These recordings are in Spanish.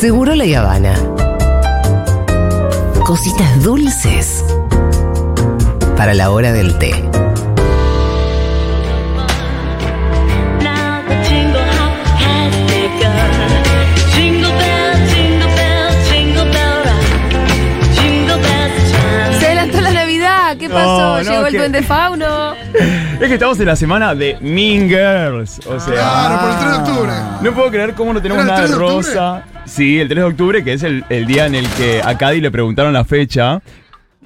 Seguro la Habana. Cositas dulces para la hora del té. Se adelantó la Navidad. ¿Qué pasó? No, no, Llegó el que- duende fauno. Es que estamos en la semana de Mean Girls. O sea, Claro, por el 3 de octubre. no puedo creer cómo no tenemos ¿Era el nada de 3 de octubre? rosa. Sí, el 3 de octubre, que es el, el día en el que a Cady le preguntaron la fecha.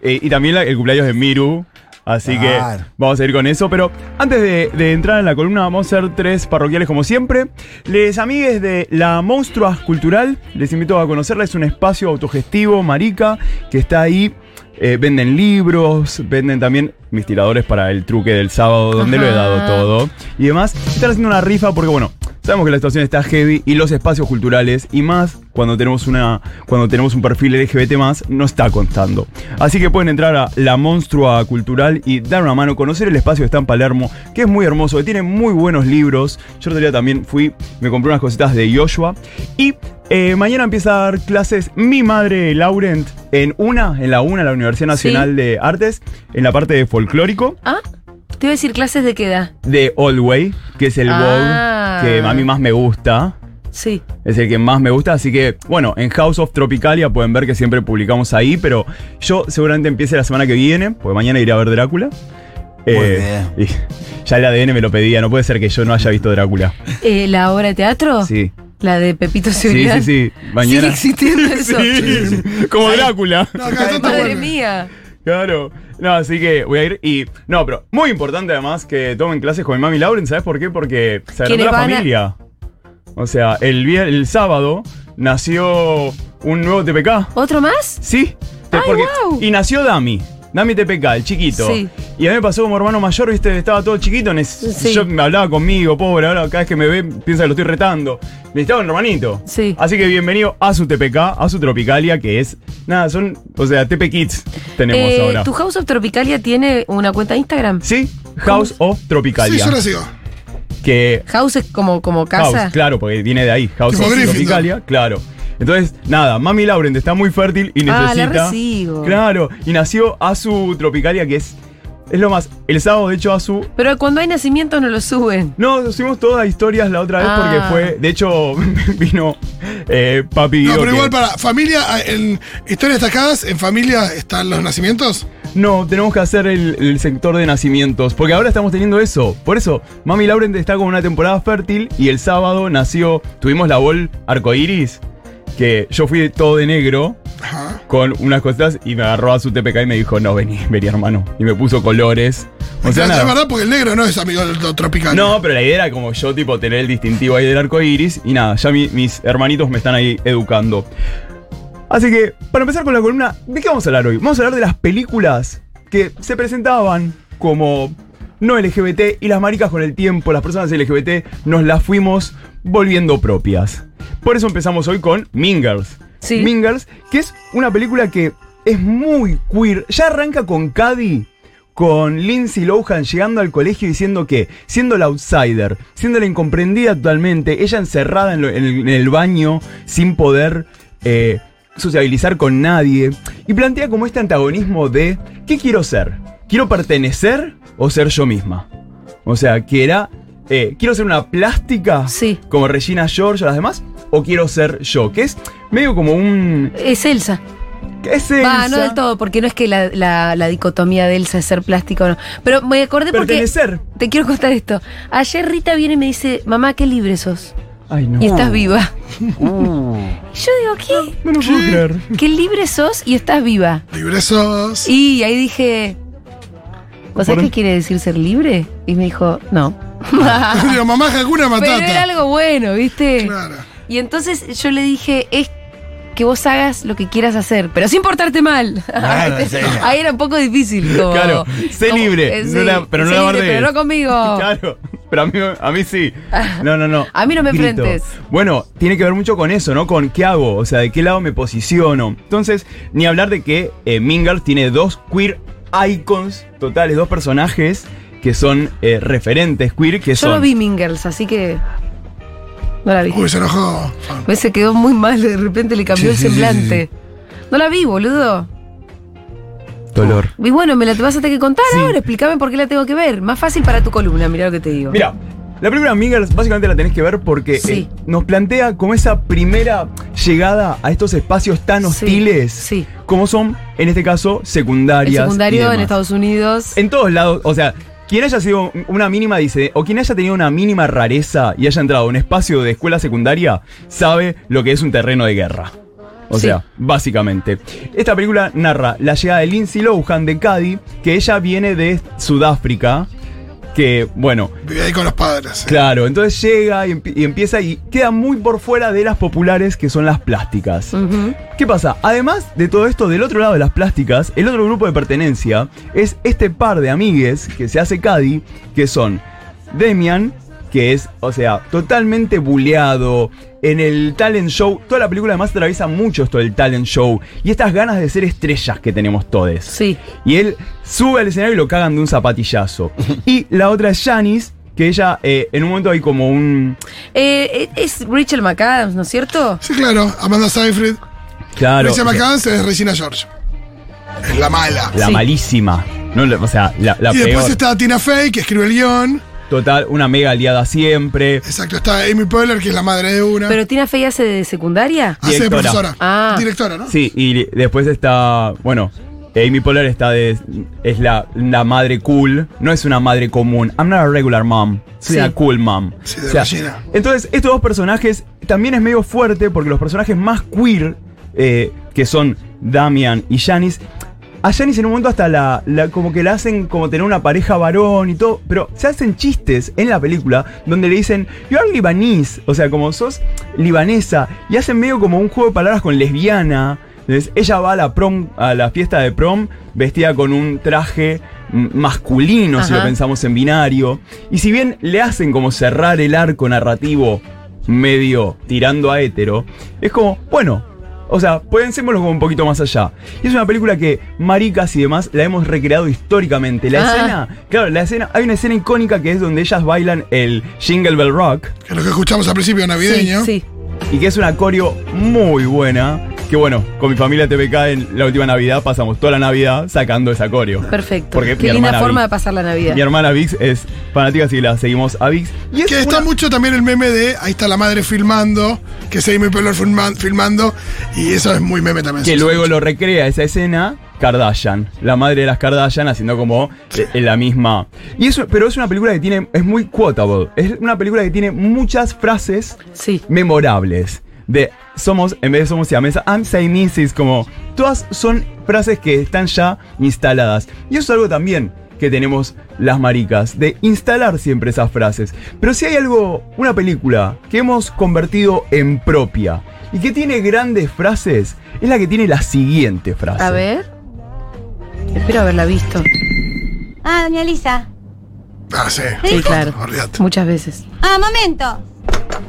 Eh, y también la- el cumpleaños de Miru. Así Claro. que vamos a ir con eso. Pero antes de, de entrar en la columna, vamos a hacer tres parroquiales como siempre. Les amigues de la Monstrua Cultural, les invito a conocerla. Es un espacio autogestivo, marica, que está ahí. Eh, venden libros, venden también mis tiradores para el truque del sábado, donde lo he dado todo. Y demás, están haciendo una rifa porque, bueno, sabemos que la situación está heavy y los espacios culturales, y más cuando tenemos una cuando tenemos un perfil LGBT no está contando. Así que pueden entrar a La Monstrua Cultural y dar una mano, conocer el espacio que está en Palermo, que es muy hermoso, que tiene muy buenos libros. Yo otro día también fui, me compré unas cositas de Joshua. Y eh, mañana empieza a dar clases mi madre Laurent en una, en la UNA, la Universidad Nacional de Artes, en la parte de folclórico ¿Ah? Te iba a decir clases de qué edad. de Old Way, que es el Ah. Que a mí más me gusta. Sí. Es el que más me gusta, así que, bueno, en House of Tropicalia pueden ver que siempre publicamos ahí, pero yo seguramente empiece la semana que viene, porque mañana iré a ver Drácula. Eh, y ya el ADN me lo pedía, no puede ser que yo no haya visto Drácula. Eh, ¿La obra de teatro? Sí. La de Pepito Sí, Seguridad. sí, sí. Mañana. Sigue existiendo eso. Sí, como Drácula. No, acá está Madre bueno. mía. Claro. No, así que voy a ir y. No, pero muy importante además que tomen clases con mi mami Lauren, ¿sabes por qué? Porque se agrandó ¿Quiénes la a- familia. O sea, el, el sábado nació un nuevo TPK. ¿Otro más? Sí. te- Ay, porque, guau. Y nació Dami. Dami TPK, el chiquito. Sí. Y a mí me pasó como hermano mayor, viste, estaba todo chiquito. Sí. Yo me hablaba conmigo, pobre, ahora cada vez que me ve piensa que lo estoy retando. Necesitaba un hermanito. Sí. Así que bienvenido a su TPK, a su Tropicalia, que es. Nada, son. O sea, TP Kids tenemos Eh, ahora. ¿Tu House of Tropicalia tiene una cuenta de Instagram? Sí, House of Sí, Tropicalia. yo la sigo. que House es como, como casa. House, claro, porque viene de ahí, House of. Tropicalia, claro. Entonces, nada, Mami Laurent está muy fértil y Ah, la necesita. recibo. Claro, y nació Azu Tropicalia, que es. Es lo más. El sábado, de hecho, Azu. Pero cuando hay nacimientos no lo suben. No, subimos todas historias la otra vez Ah. porque fue. De hecho, vino eh, Papi. No, pero que- igual para familia, en historias destacadas, en familia están los nacimientos. No, tenemos que hacer el, el sector de nacimientos. Porque ahora estamos teniendo eso. Por eso, Mami Laurent está con una temporada fértil y el sábado nació. Tuvimos la bol arcoiris. Que yo fui todo de negro Ajá. con unas cosas y me agarró a su TPK y me dijo: No, vení, vení, hermano. Y me puso colores. O sea, es verdad porque el negro no es amigo del tropical. No, pero la idea era como yo, tipo, tener el distintivo ahí del arco iris. Y nada, ya mi- mis hermanitos me están ahí educando. Así que, para empezar con la columna, ¿de qué vamos a hablar hoy? Vamos a hablar de las películas que se presentaban como no LGBT y las maricas con el tiempo, las personas LGBT, nos las fuimos volviendo propias. Por eso empezamos hoy con Mean Girls. Sí. Mean Girls, que es una película que es muy queer. Ya arranca con Cady, con Lindsay Lohan llegando al colegio diciendo que, siendo la outsider, siendo la incomprendida totalmente, ella encerrada en, lo- en el, en el baño sin poder eh, sociabilizar con nadie, y plantea como este antagonismo de, ¿qué quiero ser? ¿Quiero pertenecer o ser yo misma? O sea, que era, eh, ¿quiero ser una plástica Sí. como Regina George o las demás? ¿O quiero ser yo? Que es medio como un... Es Elsa. ¿Qué es Va, Elsa? no del todo, porque no es que la, la- la dicotomía de Elsa es ser plástica o no. Pero me acordé porque. Pertenecer. Te quiero contar esto. Ayer Rita viene y me dice, mamá, qué libre sos. Ay, no. Y estás viva. Y Yo digo, ¿qué? No lo puedo creer. Qué libre sos y estás viva. Libresos. Y ahí dije, ¿vos sabés qué quiere decir ser libre? Y me dijo, no. Digo, mamá, alguna Pero era matata. algo bueno, ¿viste? Claro. Y entonces yo le dije, es que vos hagas lo que quieras hacer, pero sin portarte mal. Claro. Ahí era un poco difícil. Como, Claro, sé como- libre, eh, no la- pero no sé la libre. Pero no conmigo. Claro, pero a mí, a mí sí. No, no, no. A mí no me Grito. enfrentes. Bueno, tiene que ver mucho con eso, ¿no? Con qué hago, o sea, de qué lado me posiciono. Entonces, ni hablar de que eh, Girls tiene dos queer icons totales, dos personajes que son eh, referentes queer, que Yo son... lo vi así que. No la vi. Uy, se enojó. Pues se quedó muy mal, de repente le cambió Sí, el sí, sí, semblante. No la vi, boludo. Dolor. Y bueno, me la te vas a tener que contar Sí. ahora, explícame por qué la tengo que ver. Más fácil para tu columna, mira lo que te digo. Mira, la película Mingers básicamente la tenés que ver porque Sí. eh, nos plantea como esa primera llegada a estos espacios tan hostiles, sí. como son, en este caso, el secundarias. y secundario en. Estados Unidos. En todos lados, o sea, quien haya sido una mínima, dice, o quien haya tenido una mínima rareza y haya entrado a un espacio de escuela secundaria, sabe lo que es un terreno de guerra. O Sí. sea, básicamente. Esta película narra la llegada de Lindsay Lohan de Cady, que ella viene de Sudáfrica, que, bueno, Vive ahí con los padres. claro, entonces llega y, empie- y empieza y queda muy por fuera de las populares que son las plásticas. ¿Qué pasa? Además de todo esto, del otro lado de las plásticas, el otro grupo de pertenencia es este par de amigues que se hace Cady, que son Demian, que es, o sea, totalmente buleado. En el talent show, toda la película además atraviesa mucho esto del talent show y estas ganas de ser estrellas que tenemos todos. Sí. Y él sube al escenario y lo cagan de un zapatillazo. y la otra es Janice, que ella eh, en un momento hay como un. Eh, es Rachel McAdams, ¿no es cierto? Sí, claro. Amanda Seyfried. Claro. Rachel McAdams es Regina George. Es la mala. La Sí. malísima. No, o sea, la, la y peor. después está Tina Fey, que escribe el guion. Total, una mega aliada siempre. Exacto, está Amy Poehler, que es la madre de una. ¿Pero Tina Fey hace de secundaria? Hace de Directora. profesora. Ah. Directora, ¿no? Sí, y después está, bueno, Amy Poehler está de, es la, la madre cool, no es una madre común. I'm not a regular mom, soy Sí. una cool mom. Sí, de Regina. entonces, estos dos personajes también es medio fuerte porque los personajes más queer, eh, que son Damian y Janice, a Janice en un momento hasta la, la- como que la hacen como tener una pareja varón y todo, pero se hacen chistes en la película donde le dicen, you are Libanese, o sea, como sos libanesa, y hacen medio como un juego de palabras con lesbiana. Entonces, ella va a la prom, a la fiesta de prom, vestida con un traje masculino, si lo pensamos en binario. Y si bien le hacen como cerrar el arco narrativo medio tirando a hetero, es como, bueno, o sea, pensémoslo como un poquito más allá. Y es una película que maricas y demás la hemos recreado históricamente. La Ah. escena, claro, la escena, hay una escena icónica que es donde ellas bailan el Jingle Bell Rock Que es lo que escuchamos al principio navideño. Sí, sí. Y que es una coreo muy buena. Que bueno, con mi familia TPK en la última Navidad pasamos toda la Navidad sacando esa coreo. Perfecto. Porque Qué mi linda forma de pasar la Navidad. Mi hermana Vix es fanática, así que la seguimos a Vix. Y es Que está mucho también el meme de ahí está la madre filmando, que Amy Poehler filma- filmando, y eso es muy meme también. que luego lo recrea esa escena Kardashian, la madre de las Kardashian haciendo como eh, la misma. Y eso, pero es una película que tiene es muy quotable, es una película que tiene muchas frases Sí. memorables. De somos, en vez de somos siamesa, I'm Siamese, como todas son frases que están ya instaladas. Y eso es algo también que tenemos las maricas, de instalar siempre esas frases. Pero si hay algo, una película que hemos convertido en propia y que tiene grandes frases, es la que tiene la siguiente frase. A ver. Espero haberla visto. Ah, doña Elisa. Ah, sí. Sí, claro. Olvídate. Muchas veces. Ah, momento.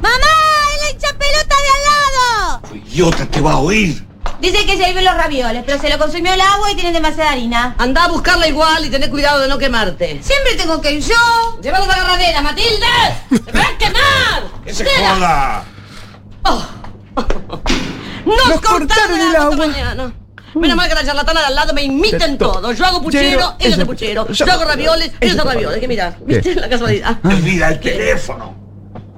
¡Mamá! ¡Es la hinchapelota de al lado! idiota te va a oír. Dice que se hirven los ravioles, pero se lo consumió el agua y tiene demasiada harina. Anda a buscarla igual y tené cuidado de no quemarte. Siempre tengo que ir yo. ¡Llévalo a la agarradera, Matilde! ¡Te vas a quemar! ¡Que se joda! ¡Nos, Nos cortaron el esta agua. mañana. Menos mal que la charlatana de al lado me imiten De todo. todo. Yo hago puchero, hace ella- puchero. yo- hago ravioles, ella hace ella- ravioles. Que mira, ¿viste la casualidad? Olvida el teléfono.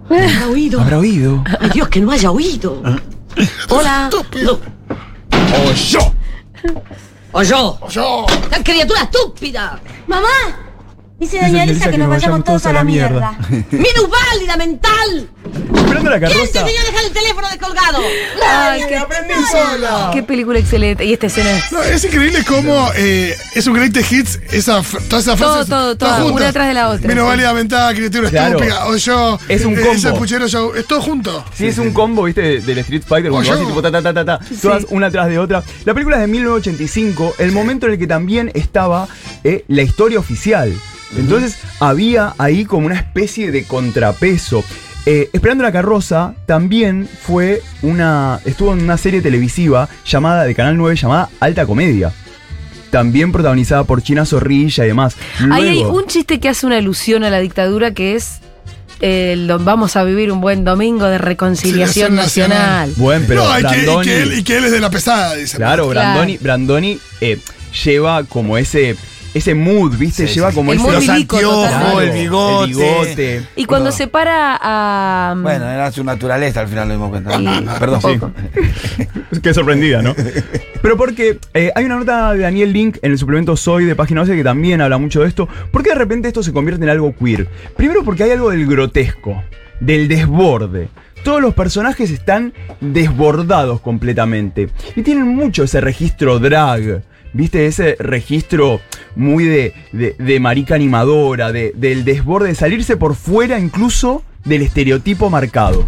¿Habrá oído? Habrá oído. Ay, Dios, que no haya oído. Hola. No. ¡O yo! O yo. Yo. ¡La criatura estúpida! Mamá. Dice doña Elisa que nos vayamos todos a la mierda. ¡Minusválida mental! Esperando la ¿Quién te carroza. enseñó a dejar el teléfono descolgado? Ay, qué, aprendí sola. qué película excelente. Y esta escena es. No, es increíble cómo eh, es un greatest hits, esa, f- todas esas Todo, frases. todo, todo, una tras de la otra, Menos sí. válida mental, criatura Claro. estúpida, o yo. Es un eh, combo. Ese puchero yo. Es todo junto. Sí, es un combo, viste, de- del Street Fighter, cuando vas y tipo ta ta ta ta ta, todas una tras de otra. La película es de 1985, el momento en el que también estaba eh, la historia oficial. Entonces había ahí como una especie de contrapeso. Eh, Esperando la carroza también fue una. estuvo en una serie televisiva llamada de Canal 9 llamada Alta Comedia. También protagonizada por China Zorrilla y demás. Ahí hay un chiste que hace una alusión a la dictadura que es el do- vamos a vivir un buen domingo de reconciliación Conciliación nacional. nacional. Bueno, pero no, y que, y Brandoni- que él, y que él es de la pesada, dice. Claro, Claro. Brandoni, Brandoni eh, lleva como ese, ese mood, ¿viste? Sí, lleva sí. como El ese. mood Los milico anteojos, total. el bigote. El bigote. Y cuando se para a. Bueno, era su naturaleza al final lo dimos cuenta. Y- Perdón. Sí. poco. Qué sorprendida, ¿no? Pero porque eh, hay una nota de Daniel Link en el suplemento Soy de Página 12 que también habla mucho de esto. ¿Por qué de repente esto se convierte en algo queer? Primero porque hay algo del grotesco, del desborde. Todos los personajes están desbordados completamente. Y tienen mucho ese registro drag. ¿Viste? Ese registro muy de, de, de marica animadora, de- del desborde, de salirse por fuera incluso del estereotipo marcado.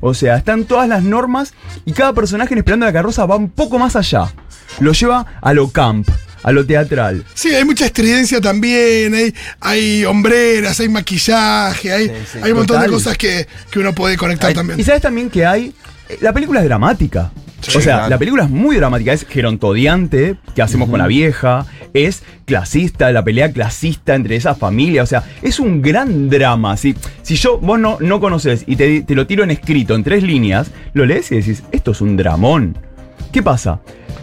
O sea, están todas las normas y cada personaje en Esperando la Carroza va un poco más allá. Lo lleva a lo camp, a lo teatral. Sí, hay mucha estridencia también, hay, hay hombreras, hay maquillaje, hay, Sí, sí. hay un montón de cosas que, que uno puede conectar Hay- también. Y sabes también que hay. eh, La película es dramática. Sí, o sea, claro. la película es muy dramática, es gerontodiante, que hacemos con la vieja, es clasista, la pelea clasista entre esas familias, o sea, es un gran drama. Si, si yo, vos no, no conoces y te, te lo tiro en escrito en tres líneas, lo lees y decís, esto es un dramón. ¿Qué pasa?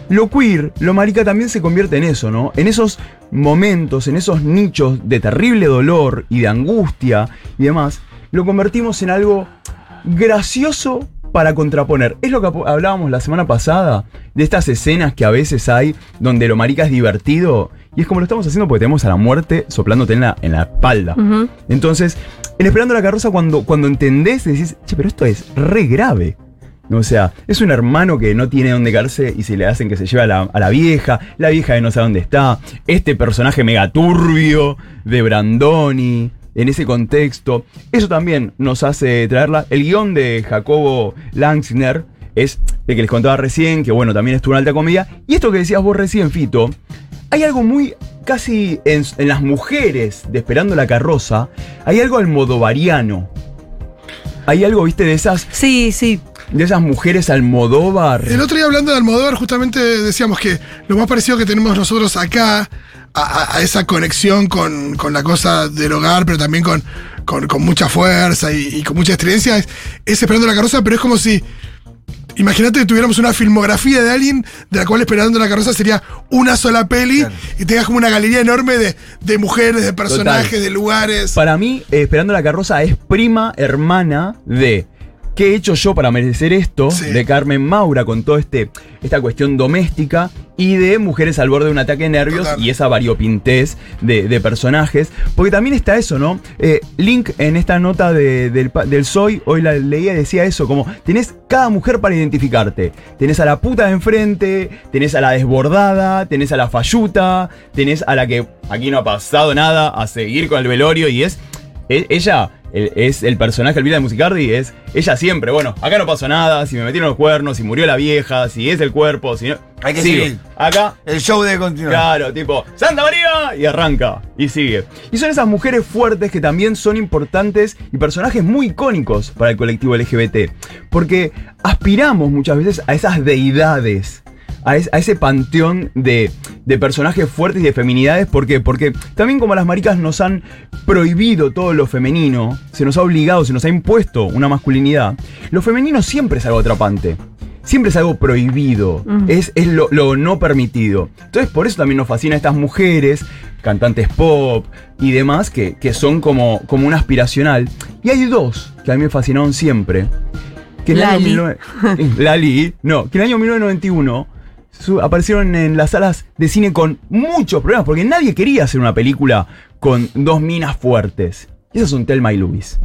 Lo queer, lo marica también se convierte en eso, ¿no? En esos momentos, en esos nichos de terrible dolor y de angustia y demás, lo convertimos en algo gracioso para contraponer. Es lo que hablábamos la semana pasada, de estas escenas que a veces hay donde lo marica es divertido, y es como lo estamos haciendo porque tenemos a la muerte soplándote en la, en la espalda. Entonces, en Esperando la Carroza, cuando, cuando entendés, decís, che, pero esto es re grave. O sea, es un hermano que no tiene dónde caerse y se le hacen que se lleve a la, a la vieja, la vieja que no sabe dónde está, este personaje megaturbio de Brandoni, en ese contexto. Eso también nos hace traerla. El guion de Jacobo Langsner es el que les contaba recién, que bueno, también es una alta comedia. Y esto que decías vos recién, Fito, hay algo muy casi en, en las mujeres de Esperando la Carroza, hay algo almodovariano. Hay algo, viste, de esas, Sí, sí. de esas mujeres almodóvar. El otro día hablando de Almodóvar, justamente decíamos que lo más parecido que tenemos nosotros acá a, esa conexión con, con la cosa del hogar, pero también con, con, con mucha fuerza y, y con mucha estridencia, es, es Esperando la Carroza, pero es como si. Imagínate que tuviéramos una filmografía de alguien de la cual Esperando la Carroza sería una sola peli Claro. y tengas como una galería enorme de, de mujeres, de personajes, Total. de lugares. Para mí, eh, Esperando la Carroza es prima hermana de ¿Qué he hecho yo para merecer esto? Sí. De Carmen Maura con toda este, esta cuestión doméstica y de Mujeres al borde de un ataque de nervios Total. y esa variopintez de, de personajes. Porque también está eso, ¿no? Eh, Link en esta nota de- del, del Soy, hoy la leía y decía eso, como tenés cada mujer para identificarte. Tenés a la puta de enfrente, tenés a la desbordada, tenés a la falluta, tenés a la que aquí no ha pasado nada, a seguir con el velorio y es... e- Ella el- es el personaje, el vida de Musicardi, es ella siempre, bueno, acá no pasó nada, si me metieron los cuernos, si murió la vieja, si es el cuerpo, si no... Hay que seguir. Acá El show debe continuar. Claro, tipo, ¡Santa María! Y arranca, y sigue. Y son esas mujeres fuertes que también son importantes y personajes muy icónicos para el colectivo LGBT. Porque aspiramos muchas veces a esas deidades. A, es- a ese panteón de, de personajes fuertes y de feminidades. ¿Por qué? Porque también como las maricas nos han prohibido todo lo femenino, se nos ha obligado, se nos ha impuesto una masculinidad, lo femenino siempre es algo atrapante siempre es algo prohibido, es, es lo, lo no permitido. Entonces por eso también nos fascina estas mujeres, cantantes pop y demás, que, que son como, como un aspiracional. Y hay dos que a mí me fascinaron siempre. Que en el año Lali. 19 Lali, no, que en el año 1991 su- aparecieron en las salas de cine con muchos problemas, porque nadie quería hacer una película con dos minas fuertes. Y esas son Telma y Luis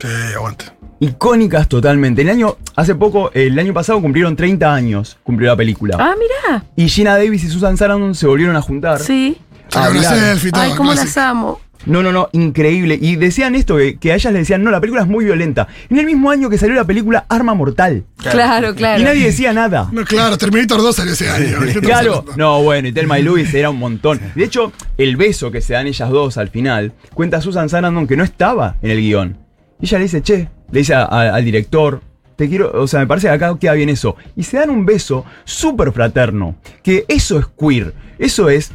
Sí, aguante. icónicas totalmente. El año, hace poco, el año pasado cumplieron 30 años, cumplió la película. Ah, mirá. Y Gina Davis y Susan Sarandon se volvieron a juntar. Sí. Todo. Ay, cómo clásico. las amo. No, no, no, increíble. Y decían esto, que, que a ellas le decían, no, la película es muy violenta. En el mismo año que salió la película Arma Mortal. Claro, claro. Y nadie decía nada. No, claro, Terminator 2 salió ese año. ¿qué estamos Claro, no, bueno, y Telma y Luis era un montón. De hecho, el beso que se dan ellas dos al final, cuenta Susan Sarandon que no estaba en el guion. Y ella le dice, che, le dice a- a- al director, te quiero, o sea, me parece que acá queda bien eso. Y se dan un beso súper fraterno, que eso es queer, eso es,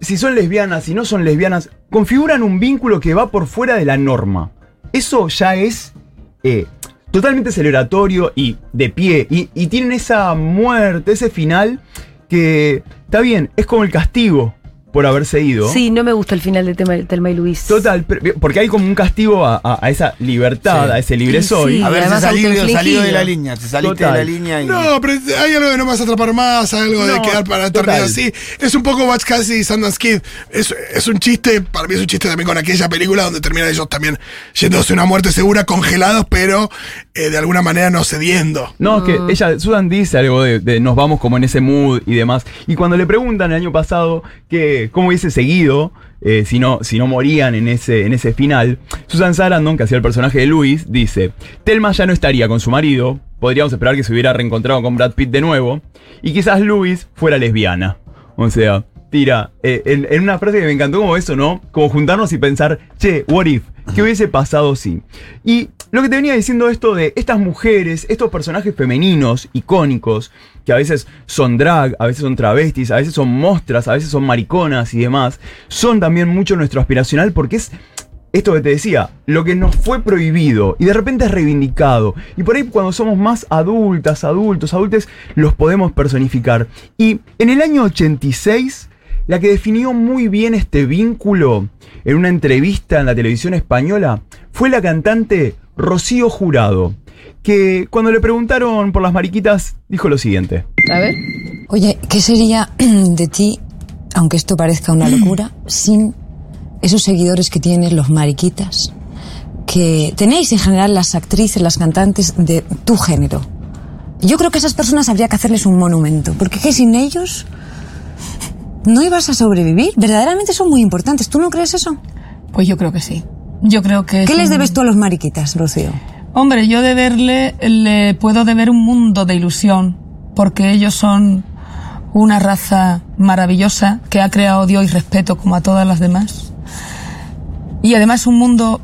si son lesbianas, si no son lesbianas, configuran un vínculo que va por fuera de la norma. eso ya es eh, totalmente celebratorio y de pie. Y, y tienen esa muerte, ese final que está bien, es como el castigo por haberse ido. Sí, no me gusta el final de Telma, y Luis. Total, pero- porque hay como un castigo a, a- a esa libertad, Sí. a ese libre soy. sí. A ver, autoinfligido. salí de la línea. Si saliste Total. de la línea y. No, pero hay algo de no me vas a atrapar más, hay algo de quedar para eternidad así. Es un poco Watch Cassie y Sundance Kid. Es, es un chiste, para mí es un chiste también con aquella película donde terminan ellos también yéndose a una muerte segura, congelados, pero eh, de alguna manera no cediendo. No, es que ella, Susan dice algo de, de nos vamos como en ese mood y demás. Y cuando le preguntan el año pasado que cómo hubiese seguido eh, si, no, si no morían en ese, en ese final, Susan Sarandon, que hacía el personaje de Luis, dice, Telma ya no estaría con su marido, podríamos esperar que se hubiera reencontrado con Brad Pitt de nuevo, y quizás Luis fuera lesbiana. O sea, tira, eh, en, en una frase que me encantó como eso, ¿no? Como juntarnos y pensar, che, what if? ¿Qué hubiese pasado si? Y lo que te venía diciendo esto de estas mujeres, estos personajes femeninos, icónicos, que a veces son drag, a veces son travestis, a veces son mostras, a veces son mariconas y demás, son también mucho nuestro aspiracional porque es esto que te decía, lo que nos fue prohibido y de repente es reivindicado. Y por ahí cuando somos más adultas, adultos, adultes, los podemos personificar. Y en el año 86, la que definió muy bien este vínculo en una entrevista en la televisión española fue la cantante Rocío Jurado, que cuando le preguntaron por las mariquitas dijo lo siguiente. A ver. Oye, ¿qué sería de ti, aunque esto parezca una locura, sin esos seguidores que tienen los mariquitas, que tenéis en general las actrices, las cantantes de tu género? Yo creo que a esas personas habría que hacerles un monumento, porque es que sin ellos no ibas a sobrevivir. Verdaderamente son muy importantes. ¿Tú no crees eso? Pues yo creo que sí. Yo creo que. ¿Qué es les un- debes tú a los mariquitas, Rocío? Hombre, yo deberle, le puedo deber un mundo de ilusión, porque ellos son una raza maravillosa que ha creado Dios y respeto como a todas las demás. Y además un mundo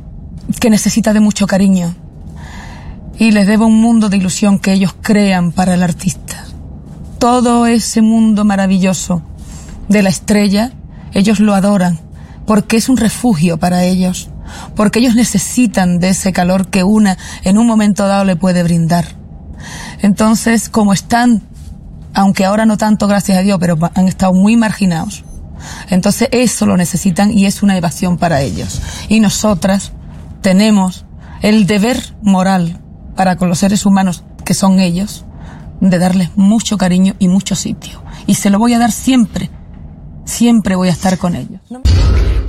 que necesita de mucho cariño. Y les debo un mundo de ilusión que ellos crean para el artista. Todo ese mundo maravilloso de la estrella, ellos lo adoran, porque es un refugio para ellos, porque ellos necesitan de ese calor que una en un momento dado le puede brindar. Entonces, como están, aunque ahora no tanto, gracias a Dios, pero han estado muy marginados, entonces eso lo necesitan y es una evasión para ellos. Y nosotras tenemos el deber moral para con los seres humanos que son ellos, de darles mucho cariño y mucho sitio. Y se lo voy a dar siempre. Siempre voy a estar con ellos.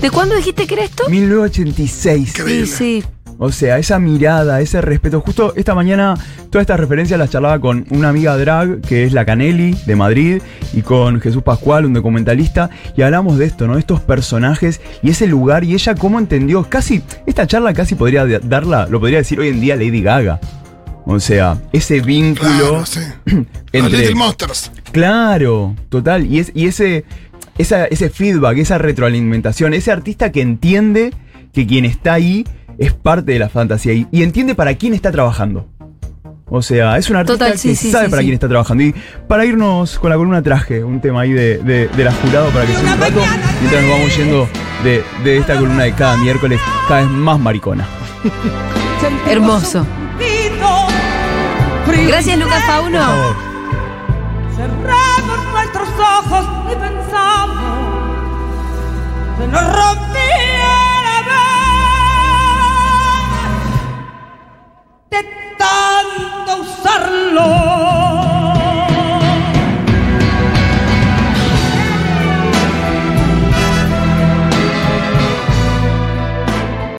¿De cuándo dijiste que era esto? 1986. Sí, sí. O sea, esa mirada, ese respeto. Justo esta mañana, todas estas referencias las charlaba con una amiga drag, que es la Canelli, de Madrid, y con Jesús Pascual, un documentalista, y hablamos de esto, ¿no? De estos personajes y ese lugar, y ella cómo entendió, casi, esta charla casi podría darla, lo podría decir hoy en día Lady Gaga. O sea, ese vínculo Claro, sí. Entre... Little Monsters. Claro, total. Y, es, y ese, esa- ese feedback, esa retroalimentación, ese artista que entiende que quien está ahí es parte de la fantasía y, y entiende para quién está trabajando. O sea, es un artista Total, sí, que sí, sabe sí, para sí. quién está trabajando. Y para irnos con la columna traje un tema ahí de, de, de la jurado para que sea un rato, mientras nos vamos yendo de, de esta columna de cada miércoles, cada vez más maricona. Hermoso. Gracias, Lucas Fauno. Cerramos nuestros ojos y pensamos que nos rompía la rompiera de tanto usarlo.